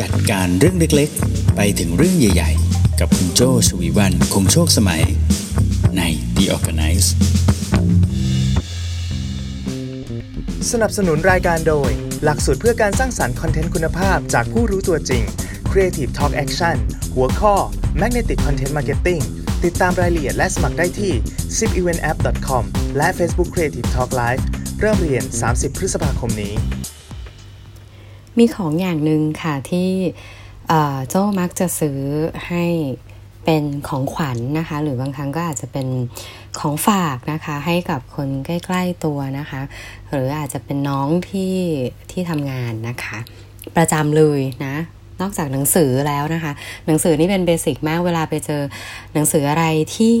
จัดการเรื่องเล็กๆ ไปถึงเรื่องใหญ่ๆ กับคุณโจชวีวันคงโชคสมัย ใน The Organize สนับสนุนรายการโดย หลักสูตรเพื่อการสร้างสรรค์คอนเทนต์คุณภาพจากผู้รู้ตัวจริง Creative Talk Action หัวข้อ Magnetic Content Marketing ติดตามรายละเอียดและสมัครได้ที่ zipeventapp.com และ Facebook Creative Talk Live เริ่มเรียน 30 พฤษภาคมนี้ มีของอย่างหนึ่งค่ะที่เจ้ามักจะซื้อให้เป็นของขวัญนนะคะ หรือบางครั้งก็อาจจะเป็นของฝากนะคะให้กับคนใกล้ ๆตัวนะคะ หรืออาจจะเป็นน้องที่ที่ทำงานนะคะ ประจำเลยนะนอกจากหนังสือแล้วนะคะ หนังสือนี่เป็นเบสิกมากเวลาไปเจอหนังสืออะไรที่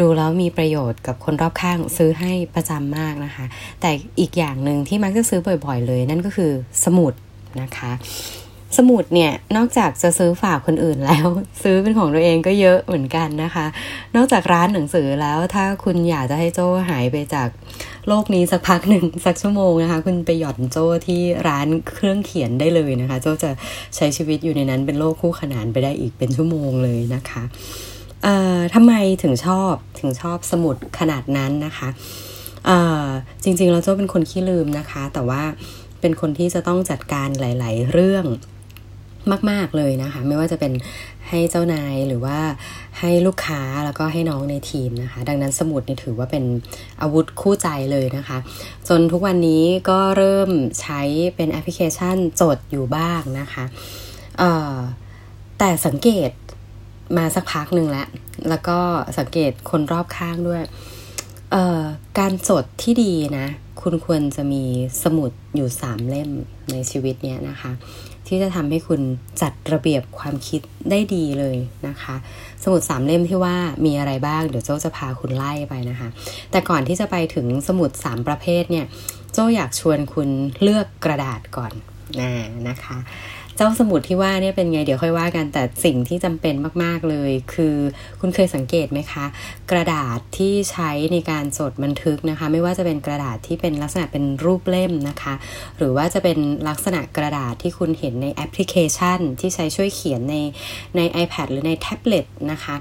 ดูแล้วมีประโยชน์กับคนรอบข้างซื้อให้ประจำมากนะคะ แต่อีกอย่างหนึ่งที่มักจะซื้อบ่อย ๆ เลย นั่นก็คือสมุด นะคะ สมุดเนี่ยนอกจากจะซื้อฝากคนอื่นแล้ว ซื้อเป็นของตัวเองก็เยอะเหมือนกันนะคะ นอกจากร้านหนังสือแล้วถ้าคุณอยากจะให้โจ้หายไปจากโลกนี้สักพักหนึ่งสักชั่วโมงนะคะ คุณไปหย่อนโจ้ที่ร้านเครื่องเขียนได้เลยนะคะ โจ้จะใช้ชีวิตอยู่ในนั้นเป็นโลกคู่ขนานไปได้อีกเป็นชั่วโมงเลยนะคะเอ่อทำไมถึงชอบถึงชอบสมุดขนาดนั้นนะคะเอ่อจริงๆแล้วโจ้เป็นคนขี้ลืมนะคะ แต่ว่า เป็นคนที่จะต้องจัดการหลาย ๆ เรื่องมาก ๆ เลยนะคะ ไม่ว่าจะเป็นให้เจ้านายหรือว่าให้ลูกค้าแล้วก็ให้น้องในทีมนะคะ ดังนั้นสมุดนี่ถือว่าเป็นอาวุธคู่ใจเลยนะคะ จนทุกวันนี้ก็เริ่มใช้เป็นแอปพลิเคชันจดอยู่บ้างนะคะแต่สังเกตมาสักพักหนึ่งแล้ว แล้วก็สังเกตคนรอบข้างด้วยการจดที่ดีนะ คุณควรจะมีสมุดอยู่สามเล่มในชีวิตเนี้ยนะคะ ที่จะทำให้คุณจัดระเบียบความคิดได้ดีเลยนะคะ สมุดสามเล่มที่ว่ามีอะไรบ้างเดี๋ยวโจ้จะพาคุณไล่ไปนะคะ แต่ก่อนที่จะไปถึงสมุดสามประเภทเนี่ยโจ้อยากชวนคุณเลือกกระดาษก่อน นะคะ เจ้าสมุดที่ว่าเนี่ยเป็นไงเดี๋ยวค่อยว่ากันแต่สิ่งที่จำเป็นมาก ๆ เลย คือคุณเคยสังเกตไหมคะ กระดาษที่ใช้ในการจดบันทึกนะคะ ไม่ว่าจะเป็นกระดาษที่เป็นลักษณะเป็นรูปเล่มนะคะ หรือว่าจะเป็นลักษณะกระดาษที่คุณเห็นในแอปพลิเคชัน ที่ใช้ช่วยเขียนในใน iPad หรือในแท็บเล็ตนะคะ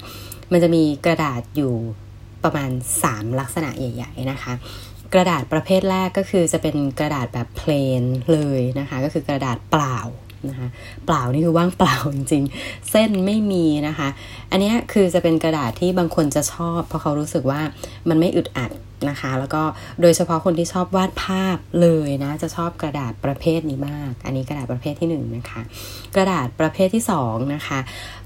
มันจะมีกระดาษอยู่ประมาณ 3 ลักษณะใหญ่ ๆ นะคะ กระดาษประเภทแรกก็คือจะเป็นกระดาษแบบเพลนเลยนะคะ ก็คือกระดาษเปล่านะคะเปล่านี่คือว่างเปล่าจริงๆ เส้นไม่มีนะคะ อันนี้คือจะเป็นกระดาษที่บางคนจะชอบ เพราะเขารู้สึกว่ามันไม่อึดอัดนะคะ แล้วก็โดยเฉพาะคนที่ชอบวาดภาพเลยนะ จะชอบกระดาษประเภทนี้มาก อันนี้กระดาษประเภทที่1นนะคะ กระดาษประเภทที่2นะคะ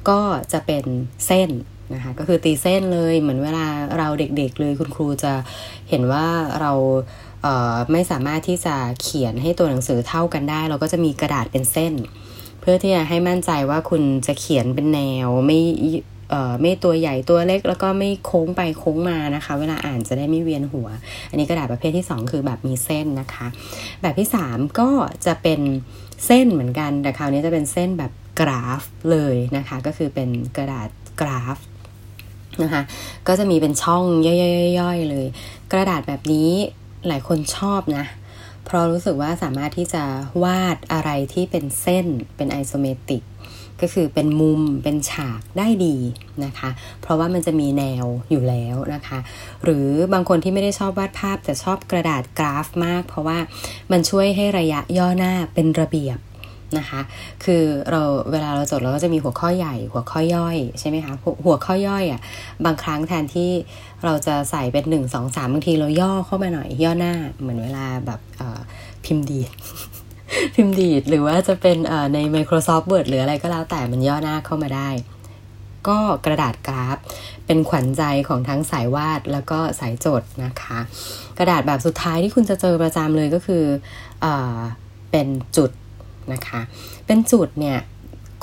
ก็จะเป็นเส้น นะคะก็คือตีเส้นเลยเหมือนเวลาเราเด็กๆเลยคุณครูจะเห็นว่าเราไม่สามารถที่จะเขียนให้ตัวหนังสือเท่ากันได้ เราก็จะมีกระดาษเป็นเส้น เพื่อที่จะให้มั่นใจว่าคุณจะเขียนเป็นแนวไม่ไม่ตัวใหญ่ตัวเล็กแล้วก็ไม่โค้งไปโค้งมานะคะ เวลาอ่านจะได้ไม่เวียนหัว อันนี้กระดาษประเภทที่ 2 คือแบบมีเส้นนะคะ แบบที่ 3 ก็จะเป็นเส้นเหมือนกันแต่คราวนี้จะเป็นเส้นแบบกราฟเลยนะคะ ก็คือเป็นกระดาษกราฟ นะคะก็จะมีเป็นช่องย่อยๆเลย กระดาษแบบนี้หลายคนชอบนะ เพราะรู้สึกว่าสามารถที่จะวาดอะไรที่เป็นเส้นเป็นไอโซเมตริกก็คือเป็นมุมเป็นฉากได้ดีนะคะ เพราะว่ามันจะมีแนวอยู่แล้วนะคะ หรือบางคนที่ไม่ได้ชอบวาดภาพแต่ชอบกระดาษกราฟมาก เพราะว่ามันช่วยให้ระยะย่อหน้าเป็นระเบียบ นะคะ คือเราเวลาเราจดเราก็จะมีหัวข้อใหญ่ หัวข้อย่อยใช่ไหมคะหัวข้อย่อยอะ่ะบางครั้งแทนที่เราจะใส่เป็นหนึ่งสองสามบางทีเราย่อเข้ามาหน่อยย่อหน้าเหมือนเวลาแบบพิมพ์ดีดพิมพ์ดีดหรือว่าจะเป็นใน Microsoft Word หรืออะไรก็แล้วแต่มันย่อหน้าเข้ามาได้ ก็กระดาษกราฟ เป็นขวัญใจของทั้งสายวาดแล้วก็สายจดนะคะ กระดาษแบบสุดท้ายที่คุณจะเจอประจำเลยก็คืออเป็นจุด นะคะ เป็นจุดเนี่ย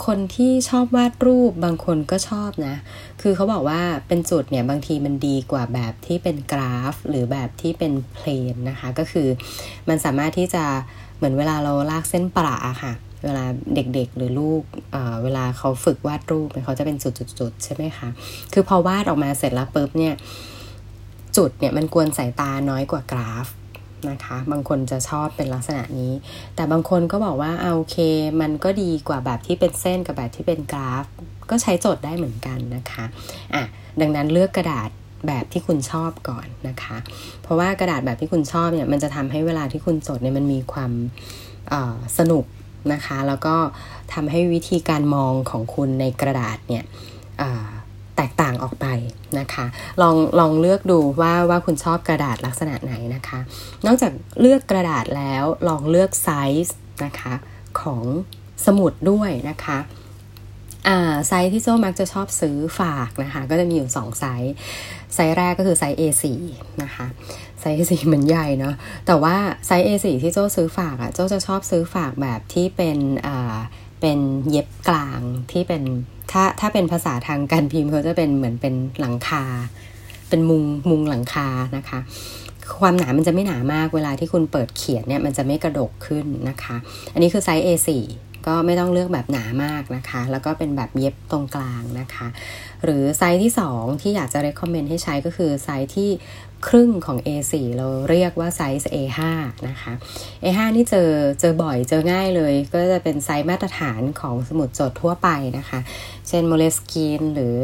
คนที่ชอบวาดรูปบางคนก็ชอบนะ คือเขาบอกว่าเป็นจุดเนี่ยบางทีมันดีกว่าแบบที่เป็นกราฟ หรือแบบที่เป็นเพลนนะคะ ก็คือมันสามารถที่จะเหมือนเวลาเราลากเส้นประอะค่ะ เวลาเด็กๆหรือลูกเเวลาเขาฝึกวาดรูปเขาจะเป็นจุดๆใช่ไหมคะ คือพอวาดออกมาเสร็จแล้วปุ๊บเนี่ยจุดเนี่ยมันกวนสายตาน้อยกว่ากราฟ นะคะ บางคนจะชอบเป็นลักษณะนี้ แต่บางคนก็บอกว่าเอาโอเค มันก็ดีกว่าแบบที่เป็นเส้นกับแบบที่เป็นกราฟ ก็ใช้จดได้เหมือนกันนะคะอะดังนั้นเลือกกระดาษแบบที่คุณชอบก่อนนะคะ เพราะว่ากระดาษแบบที่คุณชอบเนี่ยมันจะทำให้เวลาที่คุณจดเนี่ยมันมีความสนุกนะคะ แล้วก็ทำให้วิธีการมองของคุณในกระดาษเนี่ย แตกต่างออกไปนะคะ ลองลองเลือกดูว่าว่าคุณชอบกระดาษลักษณะไหนนะคะ นอกจากเลือกกระดาษแล้วลองเลือกไซส์นะคะของสมุดด้วยนะคะไซส์ที่โจ้มักจะชอบซื้อฝากนะคะ ก็จะมีอยู่ 2 ไซส์ ไซส์แรกก็คือไซส์ A4 นะคะ ไซส์ A4 มันใหญ่เนาะ แต่ว่าไซส์ A4 ที่โจ้ซื้อฝากอะ่ะ โจ้จะชอบซื้อฝากแบบที่เป็นอ่าเป็นเย็บกลางที่เป็น ถ้าถ้าเป็นภาษาทางการพิมพ์เขาจะเป็นเหมือนเป็นหลังคา เป็นมุงมุงหลังคานะคะ ความหนามันจะไม่หนามากเวลาที่คุณเปิดเขียนเนี่ยมันจะไม่กระดกขึ้นนะคะ อันนี้คือไซส์ A4 ก็ไม่ต้องเลือกแบบหนามากนะคะ แล้วก็เป็นแบบเย็บตรงกลางนะคะ หรือไซส์ที่ 2 ที่อยากจะ recommend ให้ใช้ก็คือไซส์ที่ ครึ่งของ A4 เราเรียกว่าไซส์ A5 นะคะ A5 นี่เจอเจอบ่อยเจอง่ายเลย ก็จะเป็นไซส์มาตรฐานของสมุดจดทั่วไปนะคะ เช่น Moleskine หรือ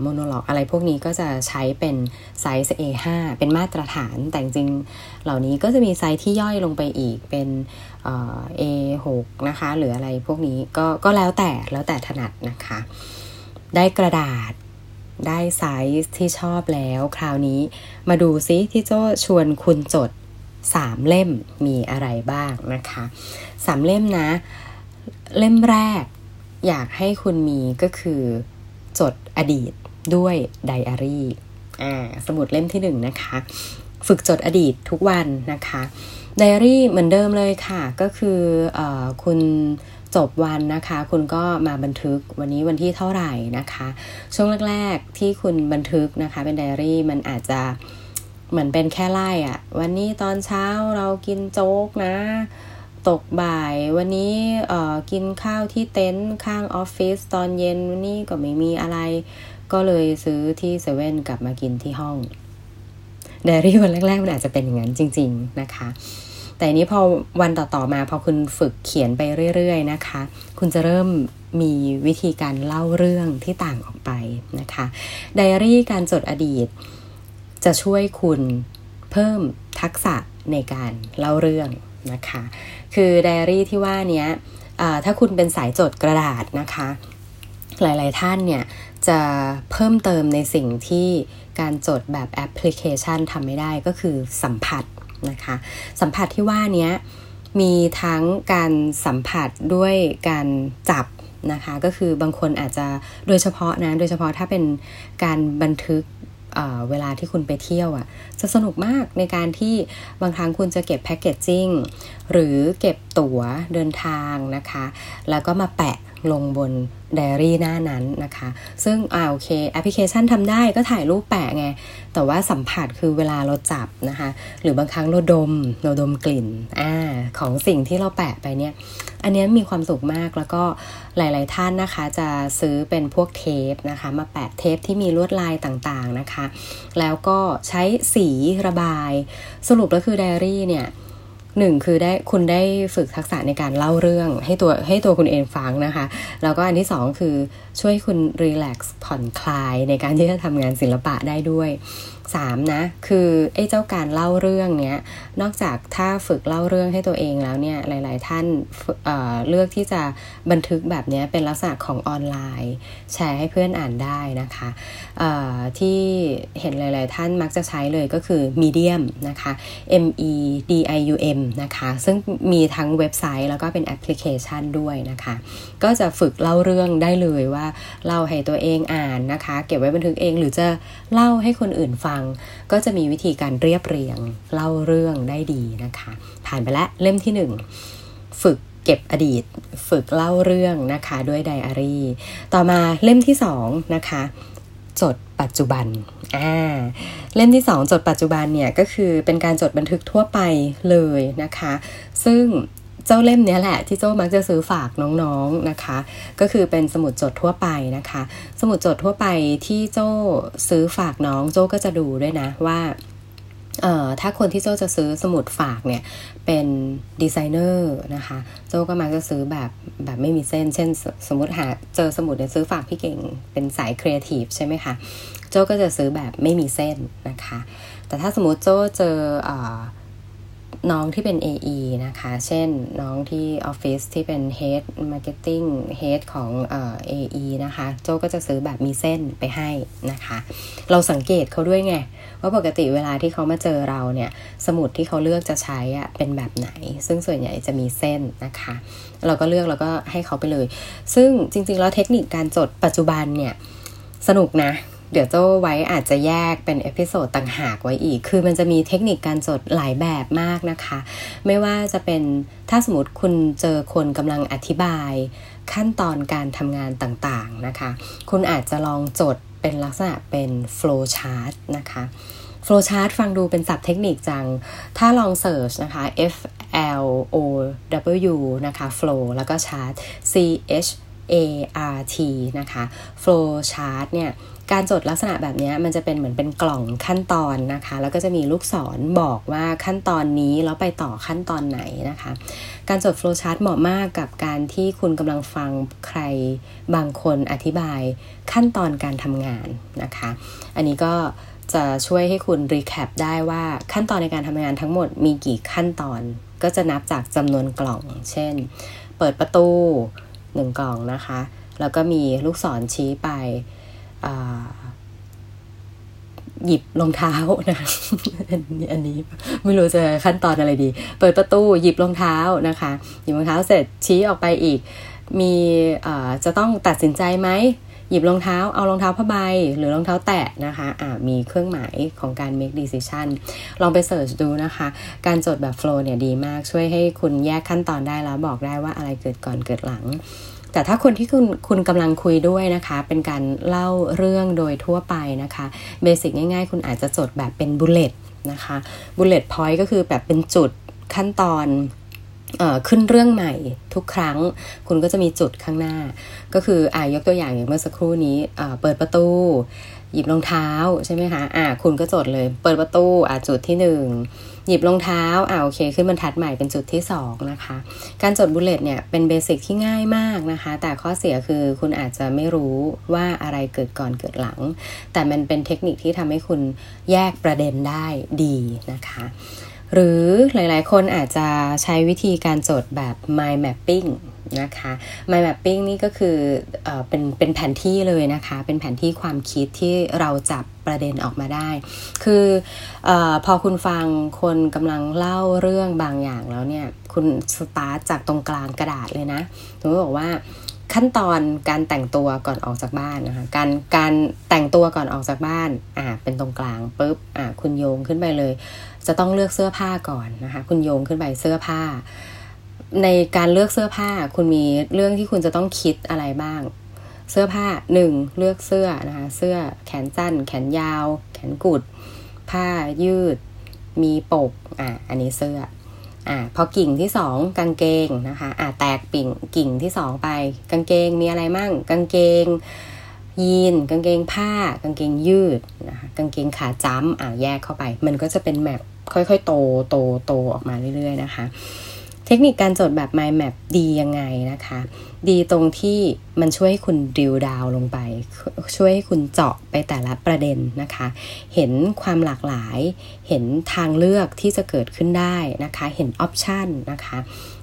Monologue อะไรพวกนี้ก็จะใช้เป็นไซส์ A5 เป็นมาตรฐานแต่จริงเหล่านี้ก็จะมีไซส์ที่ย่อยลงไปอีกเป็น A6 นะคะ หรืออะไรพวกนี้ก็ก็แล้วแต่แล้วแต่ถนัดนะคะ ได้กระดาษ ได้ไซส์ที่ชอบแล้ว คราวนี้มาดูซิที่โจชวนคุณจดสามเล่มมีอะไรบ้างนะคะสามเล่มนะ เล่มแรกอยากให้คุณมีก็คือจดอดีตด้วยไดอารี่อ่าสมุดเล่มที่หนึ่งนะคะ ฝึกจดอดีตทุกวันนะคะไดอารี่เหมือนเดิมเลยค่ะ ก็คืออคุณ จบวันนะคะ คุณก็มาบันทึกวันนี้วันที่เท่าไหร่นะคะ ช่วงแรก ๆ ที่คุณบันทึกนะคะ เป็นไดอารี่มันอาจจะเหมือนเป็นแค่ไล่อะวันนี้ตอนเช้าเรากินโจ๊กนะ ตกบ่าย วันนี้เอ่อกินข้าวที่เต็นท์ข้างออฟฟิศตอนเย็นวันนี้ก็ไม่มีอะไร ก็เลยซื้อที่เซเว่นกลับมากินที่ห้องไดอารี่วันแรกๆมันอาจจะเป็นอย่างนั้นจริง ๆนะคะ แต่นี้พอวันต่อๆมาพอคุณฝึกเขียนไปเรื่อยๆนะคะ คุณจะเริ่มมีวิธีการเล่าเรื่องที่ต่างออกไปนะคะไดอารี่การจดอดีต จะช่วยคุณเพิ่มทักษะในการเล่าเรื่องนะคะ คือไดอารี่ที่ว่านี้ถ้าคุณเป็นสายจดกระดาษนะคะ หลายๆท่านเนี่ยจะเพิ่มเติมในสิ่งที่การจดแบบแอปพลิเคชันทำไม่ได้ก็คือสัมผัส นะคะ สัมผัสที่ว่านี้มีทั้งการสัมผัสด้วยการจับนะคะก็คือบางคนอาจจะโดยเฉพาะนะโดยเฉพาะถ้าเป็นการบันทึกเวลาที่คุณไปเที่ยวอะ่ะจะสนุกมากในการที่บางครั้งคุณจะเก็บแพคเกจจิ้งหรือเก็บตั๋วเดินทางนะคะ แล้วก็มาแปะลงบน ไดอารี่หน้านั้นนะคะ ซึ่งอ่าโอเคแอปพลิเคชันทำได้ก็ถ่ายรูปแปะไง แต่ว่าสัมผัสคือเวลาเราจับนะคะ หรือบางครั้งเราดมเราดมกลิ่นอ่าของสิ่งที่เราแปะไปเนี่ย อันนี้มีความสุขมากแล้วก็หลาย ๆ ท่านนะคะ จะซื้อเป็นพวกเทปนะคะ มาแปะเทปที่มีลวดลายต่าง ๆ นะคะ แล้วก็ใช้สีระบาย สรุปแล้วคือไดอารี่เนี่ย หนึ่งคือได้คุณได้ฝึกทักษะในการเล่าเรื่องให้ตัวให้ตัวคุณเองฟังนะคะ แล้วก็อันที่สองคือช่วยคุณรีแลกซ์ผ่อนคลายในการที่จะทำงานศิลปะได้ด้วย 3นะคือไอ้เจ้าการเล่าเรื่องเนี้ยนอกจากถ้าฝึกเล่าเรื่องให้ตัวเองแล้วเนี่ยหลาย ๆ ท่านเเลือกที่จะบันทึกแบบนี้เป็นลักษณะของออนไลน์ แชร์ให้เพื่อนอ่านได้นะคะที่เห็นหลาย ๆ ท่านมักจะใช้เลยก็คือ Medium นะคะ M E D I U M นะคะซึ่งมีทั้งเว็บไซต์แล้วก็เป็นแอปพลิเคชันด้วยนะคะ ก็จะฝึกเล่าเรื่องได้เลยว่าเล่าให้ตัวเองอ่านนะคะ เก็บไว้บันทึกเองหรือจะเล่าให้คนอื่นฟังก็จะมีวิธีการเรียบเรียงเล่าเรื่องได้ดีนะคะ ผ่านไปแล้วเล่มที่ 1 ฝึกเก็บอดีต ฝึกเล่าเรื่องนะคะด้วยไดอารี่ ต่อมาเล่มที่ 2 นะคะ จดปัจจุบันอ่าเล่มที่ 2 จดปัจจุบันเนี่ยก็คือเป็นการจดบันทึกทั่วไปเลยนะคะ ซึ่ง เจ้าเล่มนี้แหละที่โจ้มักจะซื้อฝากน้องๆนนะคะ ก็คือเป็นสมุดจดทั่วไปนะคะ สมุดจดทั่วไปที่โจ้ซื้อฝากน้องโจ้ก็จะดูด้วยนะว่าเอ่อถ้าคนที่โจจะซื้อสมุดฝากเนี่ยเป็นดีไซเนอร์นะคะโจก็มักจะซื้อแบบแบบไม่มีเส้น เช่น สมมติหาเจอสมุดเนี่ยซื้อฝากพี่เก่งเป็นสายครีเอทีฟใช่ไหมคะโจก็จะซื้อแบบไม่มีเส้นนะคะ แต่ถ้าสมมติโจเจออ น้องที่เป็น AE นะคะ เช่นน้องที่ออฟฟิศที่เป็น Head Marketing Head ของเอ่อ AE นะคะ โจก็จะซื้อแบบมีเส้นไปให้นะคะ เราสังเกตเขาด้วยไง ว่าปกติเวลาที่เขามาเจอเราเนี่ย สมุดที่เขาเลือกจะใช้อะเป็นแบบไหน ซึ่งส่วนใหญ่จะมีเส้นนะคะ เราก็เลือกแล้วก็ให้เขาไปเลย ซึ่งจริงๆแล้วเทคนิคการจดปัจจุบันเนี่ย สนุกนะ เดี๋ยวโจ้ไว้อาจจะแยกเป็น episode ต่างหากไว้อีก คือมันจะมีเทคนิคการจดหลายแบบมากนะคะ ไม่ว่าจะเป็นถ้าสมมติคุณเจอคนกำลังอธิบายขั้นตอนการทำงานต่างๆนะคะ คุณอาจจะลองจดเป็นลักษณะเป็น flow chart นะคะ flow chart ฟังดูเป็นศัพท์เทคนิคจัง ถ้าลองเสิร์ชนะคะ F L O W นะคะ flow แล้วก็ chart C H A R T นะคะ flow chart เนี่ย การจดลักษณะแบบนี้มันจะเป็นเหมือนเป็นกล่องขั้นตอนนะคะ แล้วก็จะมีลูกศรบอกว่าขั้นตอนนี้แล้วไปต่อขั้นตอนไหนนะคะ การจด flow chart เหมาะมากกับการที่คุณกำลังฟังใครบางคนอธิบายขั้นตอนการทำงานนะคะ อันนี้ก็จะช่วยให้คุณรีแคปได้ว่าขั้นตอนในการทำงานทั้งหมดมีกี่ขั้นตอน ก็จะนับจากจำนวนกล่อง เช่น เปิดประตูหนึ่งกล่องนะคะ แล้วก็มีลูกศรชี้ไป หยิบรองเท้านะอันนี้ไม่รู้จะขั้นตอนอะไรดี เปิดประตูหยิบรองเท้านะคะ หยิบรองเท้าเสร็จชี้ออกไปอีก มีจะต้องตัดสินใจไหมหยิบรองเท้า เอารองเท้าผ้าใบ หรือรองเท้าแตะนะคะะมีเครื่องหมายของการ make decision ลองไป search ดูนะคะ การจดแบบ flow เนี่ยดีมาก ช่วยให้คุณแยกขั้นตอนได้แล้วบอกได้ว่าอะไรเกิดก่อนเกิดหลัง แต่ถ้าคนที่คุณคุณกำลังคุยด้วยนะคะ เป็นการเล่าเรื่องโดยทั่วไปนะคะ basic ง่ายๆ คุณอาจจะจดแบบเป็น bullet นะคะ bullet point ก็คือแบบเป็นจุดขั้นตอนขึ้นเรื่องใหม่ทุกครั้ง คุณก็จะมีจุดข้างหน้า ก็คืออ่ายกตัวอย่างอย่างเมื่อสักครู่นี้เปิดประตู หยิบรองเท้าใช่ไหมคะอ่าคุณก็จดเลย เปิดประตูอ่าจุดที่หนึ่ง หยิบรองเท้าอ่าโอเคขึ้นบรรทัดใหม่เป็นจุดที่ 2 นะคะ การจด bullet เนี่ยเป็น basic ที่ง่ายมากนะคะ แต่ข้อเสียคือคุณอาจจะไม่รู้ว่าอะไรเกิดก่อนเกิดหลัง แต่มันเป็นเทคนิคที่ทำให้คุณแยกประเด็นได้ดีนะคะ หรือหลายๆ คนอาจจะใช้วิธีการจดแบบ mind mapping นะคะ mind mapping นี่ก็คือเอเป็นเป็นแผนที่เลยนะคะ เป็นแผนที่ความคิดที่เราจับประเด็นออกมาได้ คืออพอคุณฟังคนกำลังเล่าเรื่องบางอย่างแล้วเนี่ย คุณสตาร์ทจากตรงกลางกระดาษเลยนะถึงบอกว่า ขั้นตอนการแต่งตัวก่อนออกจากบ้านนะคะการการแต่งตัวก่อนออกจากบ้านอ่าเป็นตรงกลางปุ๊บอ่าคุณโยงขึ้นไปเลย จะต้องเลือกเสื้อผ้าก่อนนะคะคุณโยงขึ้นไปเสื้อผ้า ในการเลือกเสื้อผ้าคุณมีเรื่องที่คุณจะต้องคิดอะไรบ้าง เสื้อผ้าหนึ่งเลือกเสื้อนะคะเสื้อแขนสั้น แขนยาว แขนกุด ผ้ายืด มีปกอ่าอันนี้เสื้อ อ่าพอกิ่งที่สองกางเกงนะคะอ่าแตกปิ่งกิ่งที่สองไป กางเกงมีอะไรมั่ง กางเกงยีนกางเกงผ้า กางเกงยืดนะคะกางเกงขาจ้ำอ่าแยกเข้าไป มันก็จะเป็นแมปค่อยๆ โตโตโตออกมาเรื่อยๆนะคะ เทคนิคการจดแบบ mind map ดียังไงนะคะ ดีตรงที่มันช่วยให้คุณดิวดาวลงไป ช่วยให้คุณเจาะไปแต่ละประเด็นนะคะ เห็นความหลากหลาย เห็นทางเลือกที่จะเกิดขึ้นได้นะคะ เห็น option นะคะ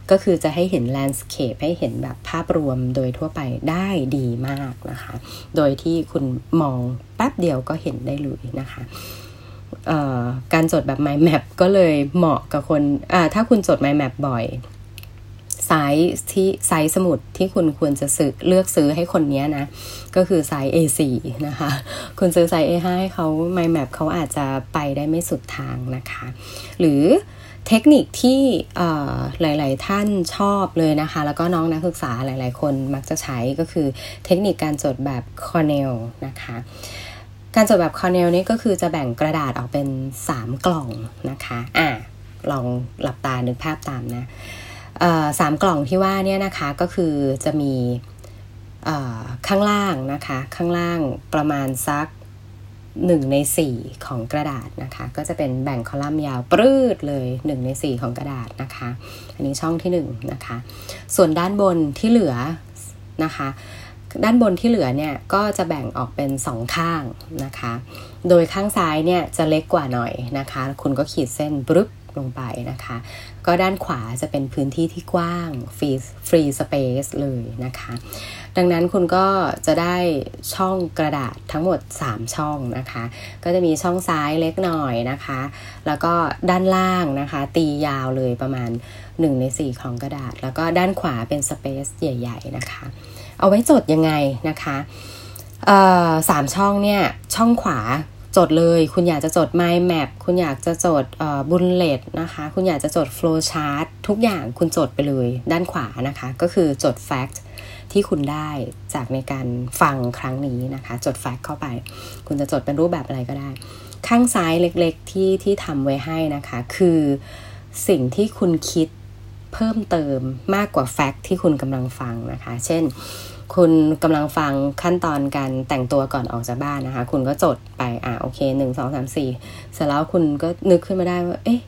ก็คือจะให้เห็น landscape ให้เห็นแบบภาพรวมโดยทั่วไปได้ดีมากนะคะ โดยที่คุณมองแป๊บเดียวก็เห็นได้เลยนะคะ การจดแบบ mind map ก็เลยเหมาะกับคนถ้าคุณจด mind map บ่อยไซส์ที่ไซส์สมุดที่คุณควรจะซื้อเลือกซื้อให้คนนี้นะ ก็คือไซส์ A4 นะคะ คุณซื้อไซส์ A5 ให้เขา mind map เขาอาจจะไปได้ไม่สุดทางนะคะ หรือเทคนิคที่หลาย ๆ ท่านชอบเลยนะคะ แล้วก็น้องนักศึกษาหลาย ๆ คนมักจะใช้ก็คือเทคนิคการจดแบบคอร์เนลนะคะ การจดแบบคอเนลนี่ก็คือจะแบ่งกระดาษออกเป็น 3 กล่องนะคะอ่าลองหลับตานึกภาพตามนะสามกล่องที่ว่าเนี่ยนะคะก็คือจะมีข้างล่างนะคะ ข้างล่างประมาณสักหนึ่งในสี่ของกระดาษนะคะ ก็จะเป็นแบ่งคอลัมน์ยาวปรืดเลยหนึ่งในสี่ของกระดาษนะคะ อันนี้ช่องที่หนึ่งนะคะ ส่วนด้านบนที่เหลือนะคะ ด้านบนที่เหลือเนี่ยก็จะแบ่งออกเป็นสองข้างนะคะ โดยข้างซ้ายเนี่ยจะเล็กกว่าหน่อยนะคะ คุณก็ขีดเส้นบรึบลงไปนะคะ ก็ด้านขวาจะเป็นพื้นที่ที่กว้างฟรีฟรีสเปซเลยนะคะ ดังนั้นคุณก็จะได้ช่องกระดาษทั้งหมด 3 ช่องนะคะ ก็จะมีช่องซ้ายเล็กหน่อยนะคะ แล้วก็ด้านล่างนะคะ ตียาวเลยประมาณ 1 ใน 4 ของกระดาษ แล้วก็ด้านขวาเป็นสเปซใหญ่ ๆ นะคะ เอาไว้จดยังไงนะคะสามช่องเนี่ยช่องขวาจดเลย คุณอยากจะจด mind map คุณอยากจะจดบุลเลตนะคะ คุณอยากจะจด flow chart ทุกอย่างคุณจดไปเลยด้านขวานะคะ ก็คือจด fact ที่คุณได้จากในการฟังครั้งนี้นะคะ จด fact เข้าไป คุณจะจดเป็นรูปแบบอะไรก็ได้ ข้างซ้ายเล็กๆที่ที่ทำไว้ให้นะคะ คือสิ่งที่คุณคิดเพิ่มเติมมากกว่า fact ที่คุณกำลังฟังนะคะ เช่น คุณกำลังฟังขั้นตอนการแต่งตัวก่อนออกจากบ้านนะคะ คุณก็จดไปอ่าโอเคหนึ่งสองสามสี่เสร็จแล้วคุณก็นึกขึ้นมาได้ว่า เอ๊ะ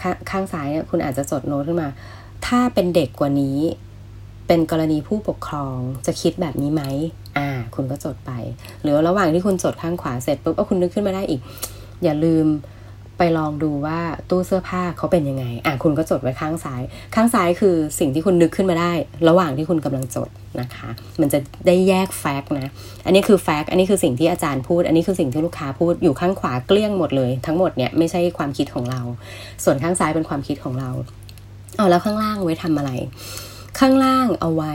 ข้างข้างซ้ายเนี่ยคุณอาจจะจดโน้ตขึ้นมา ถ้าเป็นเด็กกว่านี้ เป็นกรณีผู้ปกครองจะคิดแบบนี้ไหมอ่า คุณก็จดไป หรือระหว่างที่คุณจดข้างขวาเสร็จปุ๊บคุณนึกขึ้นมาได้อีก อย่าลืม ไปลองดูว่าตู้เสื้อผ้าเขาเป็นยังไง อะคุณก็จดไว้ข้างซ้าย ข้างซ้ายคือสิ่งที่คุณนึกขึ้นมาได้ ระหว่างที่คุณกำลังจดนะคะ มันจะได้แยกแฟกต์นะ อันนี้คือแฟกต์ อันนี้คือสิ่งที่อาจารย์พูด อันนี้คือสิ่งที่ลูกค้าพูด อยู่ข้างขวาเกลี้ยงหมดเลย ทั้งหมดเนี่ยไม่ใช่ความคิดของเรา ส่วนข้างซ้ายเป็นความคิดของเรา เอาแล้วข้างล่างไว้ทำอะไร ข้างล่างเอาไว้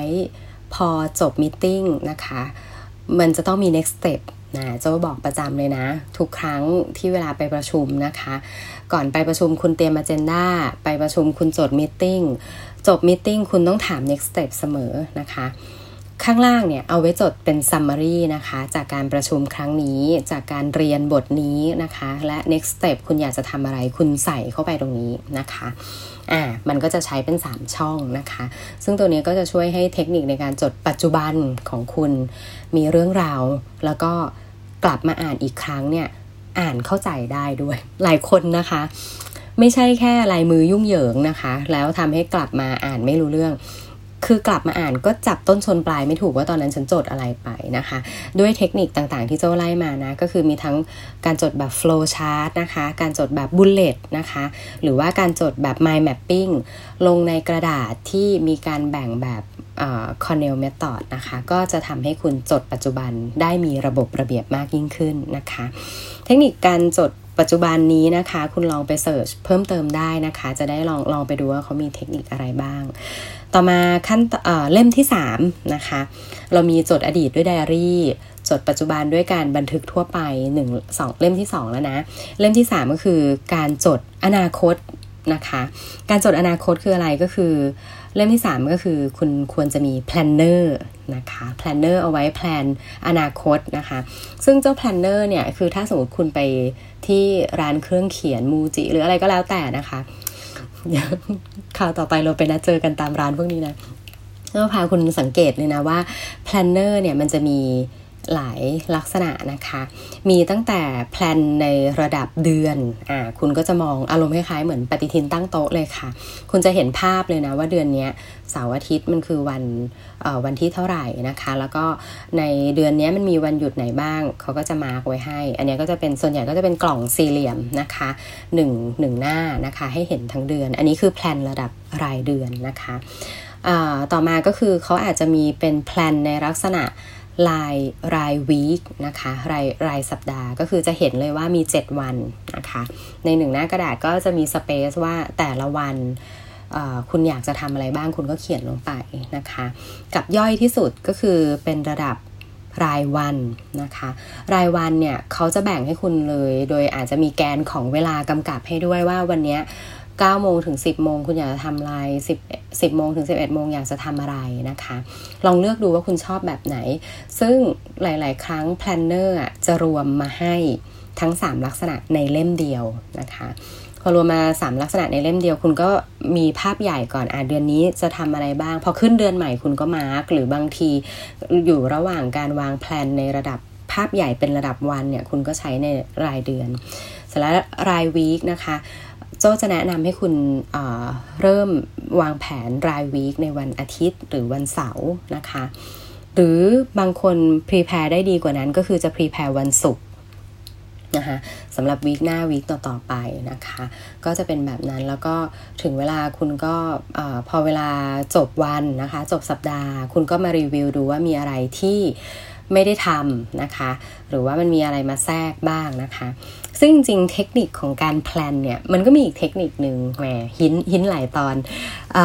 พอจบมิ팅นะคะ มันจะต้องมี next step นะจะบอกประจำเลยนะ ทุกครั้งที่เวลาไปประชุมนะคะ ก่อนไปประชุมคุณเตรียม agenda ไปประชุมคุณจดมิ팅จบมิ팅คุณต้องถาม next step เสมอนะคะข้างล่างเนี่ยเอาไว้จดเป็น summary นะคะจากการประชุมครั้งนี้จากการเรียนบทนี้นะคะ และ next step คุณอยากจะทำอะไรคุณใส่เข้าไปตรงนี้นะคะอ่ามันก็จะใช้เป็น 3 ช่องนะคะ ซึ่งตัวนี้ก็จะช่วยให้เทคนิคในการจดปัจจุบันของคุณ มีเรื่องราวแล้วก็ กลับมาอ่านอีกครั้งเนี่ยอ่านเข้าใจได้ด้วย หลายคนนะคะ ไม่ใช่แค่ลายมือยุ่งเหยิงนะคะ แล้วทำให้กลับมาอ่านไม่รู้เรื่อง คือกลับมาอ่านก็จับต้นชนปลายไม่ถูกว่าตอนนั้นฉันจดอะไรไปนะคะ ด้วยเทคนิคต่างๆที่เจ้าไล่มานะ ก็คือมีทั้งการจดแบบ flow chart นะคะ การจดแบบ bullet นะคะ หรือว่าการจดแบบ mind mapping ลงในกระดาษที่มีการแบ่งแบบคอนเนลเมธอดนะคะ ก็จะทำให้คุณจดปัจจุบันได้มีระบบระเบียบมากยิ่งขึ้นนะคะ เทคนิคการจดปัจจุบันนี้นะคะ คุณลองไป search เพิ่มเติมได้นะคะ จะได้ลองลองไปดูว่าเขามีเทคนิคอะไรบ้าง ต่อมาขั้นเล่มที่3นะคะเรามีจดอดีตด้วยไดอารี่ จดปัจจุบันด้วยการบันทึกทั่วไป1 2เล่มที่ 2 แล้วนะ เล่มที่ 3 ก็คือการจดอนาคตนะคะ การจดอนาคตคืออะไรก็คือ เล่มที่ 3 ก็คือคุณควรจะมี planner นะคะ planner เอาไว้ plan อนาคตนะคะ ซึ่งเจ้า planner เนี่ยคือถ้าสมมติคุณไปที่ร้านเครื่องเขียนมูจิหรืออะไรก็แล้วแต่นะคะ คราวต่อไปเราไปนัดเจอกันตามร้านพวกนี้นะก็พาคุณสังเกตเลยนะว่า planner เนี่ยมันจะมี หลายลักษณะนะคะ มีตั้งแต่ plan ในระดับเดือนอ่าคุณก็จะมองอารมณ์คล้ายๆเหมือนปฏิทินตั้งโต๊ะเลยค่ะ คุณจะเห็นภาพเลยนะว่าเดือนนี้เสาร์อาทิตย์มันคือวันวันที่เท่าไหร่นะคะ แล้วก็ในเดือนนี้มันมีวันหยุดไหนบ้าง เขาก็จะมาร์กไว้ให้ อันนี้ก็จะเป็นส่วนใหญ่ก็จะเป็นกล่องสี่เหลี่ยมนะคะหนึ่งหนึ่งหน้านะคะให้เห็นทั้งเดือน อันนี้คือแพลนระดับรายเดือนนะคะต่อมาก็คือเขาอาจจะมีเป็นแพลนในลักษณะ รายรายวีคนะคะรายรายสัปดาห์ก็คือจะเห็นเลยว่ามี 7 วันนะคะในหนึ่งหน้ากระดาษก็จะมีสเปซว่าแต่ละวันคุณอยากจะทำอะไรบ้างคุณก็เขียนลงไปนะคะ กับย่อยที่สุดก็คือเป็นระดับรายวันนะคะ รายวันเนี่ยเขาจะแบ่งให้คุณเลย โดยอาจจะมีแกนของเวลากำกับให้ด้วยว่าวันนี้ 9โมงถึง 10โมงคุณอยากจะทำอะไร10 10โมงถึง 11โมงอยากจะทำอะไรนะคะ ลองเลือกดูว่าคุณชอบแบบไหน ซึ่งหลาย ๆ ครั้ง planner จะรวมมาให้ทั้ง 3 ลักษณะในเล่มเดียวนะคะพอรวมมา 3 ลักษณะในเล่มเดียวคุณก็มีภาพใหญ่ก่อนอ่าเดือนนี้จะทำอะไรบ้าง พอขึ้นเดือนใหม่คุณก็ mark หรือบางทีอยู่ระหว่างการวางแผนในระดับภาพใหญ่เป็นระดับวันเนี่ยคุณก็ใช้ในรายเดือน เสร็จแล้วราย week นะคะ โจจะแนะนำให้คุณเริ่มวางแผนราย week ในวันอาทิตย์หรือวันเสาร์นะคะ หรือบางคนพรีแพร์ได้ดีกว่านั้นก็คือจะพรีแพร์วันศุกร์นะคะสำหรับวีคหน้าวีคต่อๆไปนะคะ ก็จะเป็นแบบนั้นแล้วก็ถึงเวลาคุณก็พอเวลาจบวันนะคะ จบสัปดาห์ คุณก็มารีวิวดูว่ามีอะไรที่ไม่ได้ทำนะคะ หรือว่ามันมีอะไรมาแทรกบ้างนะคะ ซึ่งจริงเทคนิคของการแพลนเนี่ย มันก็มีอีกเทคนิคหนึ่งแหมหินหินหลายตอนอ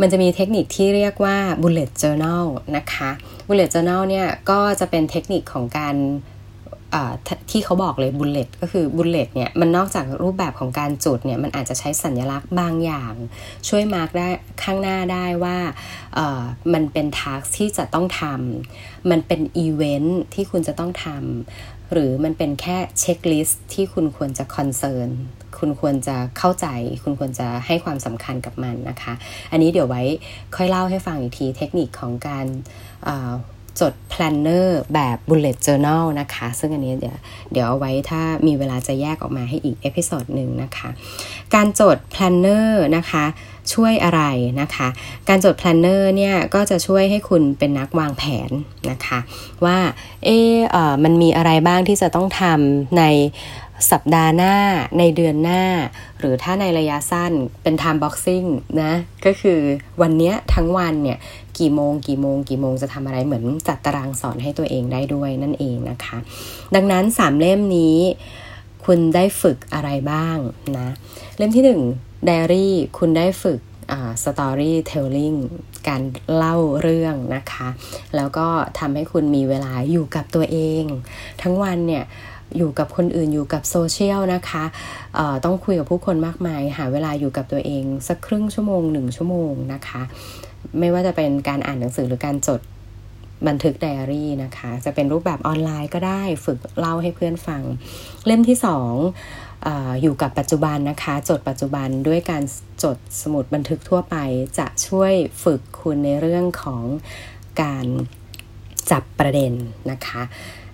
มันจะมีเทคนิคที่เรียกว่า bullet journal นะคะ bullet journal เนี่ยก็จะเป็นเทคนิคของการที่เขาบอกเลย bullet ก็คือ bullet เนี่ยมันนอกจากรูปแบบของการจุดเนี่ยมันอาจจะใช้สัญลักษณ์บางอย่าง ช่วย mark ได้ข้างหน้าได้ว่ามันเป็น task ที่จะต้องทำมันเป็นอีเวนท์ที่คุณจะต้องทำ หรือมันเป็นแค่ checklist ที่คุณควรจะ concernคุณควรจะเข้าใจ คุณควรจะให้ความสำคัญกับมันนะคะ อันนี้เดี๋ยวไว้ค่อยเล่าให้ฟังอีกทีเทคนิคของการ จด planner แบบ bullet journal นะคะ ซึ่งอันนี้เดี๋ยวเดี๋ยวเอาไว้ถ้ามีเวลาจะแยกออกมาให้อีก episode หนึ่งนะคะ การจด planner นะคะช่วยอะไรนะคะ การจด planner เนี่ยก็จะช่วยให้คุณเป็นนักวางแผนนะคะ ว่าเออมันมีอะไรบ้างที่จะต้องทำในสัปดาห์หน้าในเดือนหน้า หรือถ้าในระยะสั้นเป็น time boxing นะ ก็คือวันนี้ทั้งวันเนี่ย กี่โมง กี่โมง กี่โมงจะทำอะไรเหมือนจัดตารางสอนให้ตัวเองได้ด้วยนั่นเองนะคะ ดังนั้นสามเล่มนี้คุณได้ฝึกอะไรบ้างนะเล่มที่หนึ่งไดอารี่คุณได้ฝึก storytelling การเล่าเรื่องนะคะ แล้วก็ทำให้คุณมีเวลาอยู่กับตัวเอง ทั้งวันเนี่ยอยู่กับคนอื่นอยู่กับโซเชียลนะคะต้องคุยกับผู้คนมากมาย หาเวลาอยู่กับตัวเอง สักครึ่งชั่วโมงหนึ่งชั่วโมงนะคะ ไม่ว่าจะเป็นการอ่านหนังสือหรือการจดบันทึกไดอารี่นะคะ จะเป็นรูปแบบออนไลน์ก็ได้ฝึกเล่าให้เพื่อนฟัง เล่มที่สองออยู่กับปัจจุบันนะคะ จดปัจจุบันด้วยการจดสมุดบันทึกทั่วไป จะช่วยฝึกคุณในเรื่องของการจับประเด็นนะคะ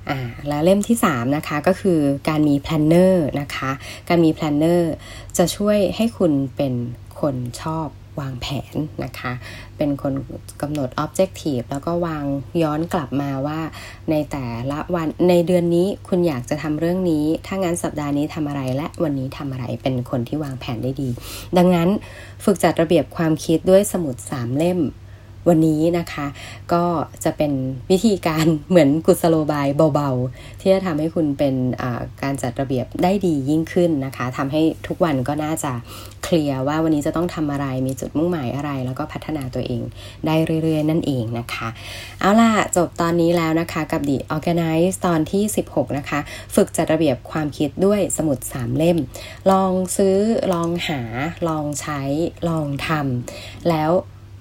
อ่าแล้วเล่มที่3นะคะก็คือการมี planner นะคะ การมี planner จะช่วยให้คุณเป็นคนชอบ วางแผนนะคะ เป็นคนกำหนด Objective แล้วก็วางย้อนกลับมาว่าในแต่ละวันในเดือนนี้คุณอยากจะทำเรื่องนี้ ถ้างั้นสัปดาห์นี้ทำอะไรและวันนี้ทำอะไรเป็นคนที่วางแผนได้ดี ดังนั้นฝึกจัดระเบียบความคิดด้วยสมุด3เล่ม วันนี้นะคะ ก็จะเป็นวิธีการเหมือนกุศโลบายเบาๆ ที่จะทำให้คุณเป็นการจัดระเบียบได้ดียิ่งขึ้นนะคะทำให้ทุกวันก็น่าจะเคลียร์ว่าวันนี้จะต้องทำอะไรมีจุดมุ่งหมายอะไร แล้วก็พัฒนาตัวเองได้เรื่อยๆ นั่นเองนะคะ เอาล่ะ จบตอนนี้แล้วนะคะกับ The Organize ตอนที่ 16 นะคะ ฝึกจัดระเบียบความคิดด้วยสมุด 3 เล่ม ลองซื้อลองหาลองใช้ลองทำแล้ว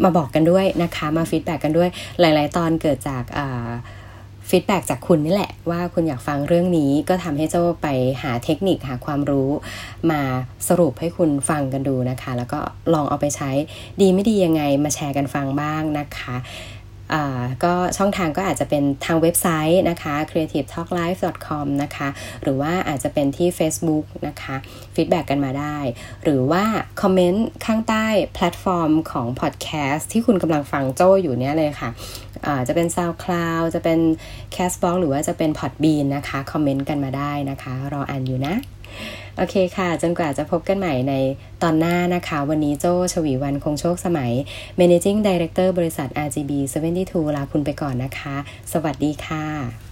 มาบอกกันด้วยนะคะ มา feedback กันด้วย หลาย ๆ ตอนเกิดจาก feedback จากคุณนี่แหละ ว่าคุณอยากฟังเรื่องนี้ก็ทำให้โจ้ไปหาเทคนิคหาความรู้มาสรุปให้คุณฟังกันดูนะคะ แล้วก็ลองเอาไปใช้ดีไม่ดียังไงมาแชร์กันฟังบ้างนะคะ ก็ช่องทางก็อาจจะเป็นทางเว็บไซต์นะคะ creativetalklife.com นะคะ หรือว่าอาจจะเป็นที่ Facebook นะคะ feedback กันมาได้ หรือว่าคอมเมนต์ข้างใต้แพลตฟอร์มของพอดแคสต์ที่คุณกำลังฟังโจ้อยู่เนี้ยเลยค่ะจะเป็น SoundCloud จะเป็น Castbox หรือว่าจะเป็น Podbean นะคะ คอมเมนต์กันมาได้นะคะ รออ่านอยู่นะ โอเคค่ะ จนกว่าจะพบกันใหม่ในตอนหน้านะคะ วันนี้โจ้ฉวีวรรณ คงโชคสมัย Managing Director บริษัท RGB 72 ลาคุณไปก่อนนะคะ สวัสดีค่ะ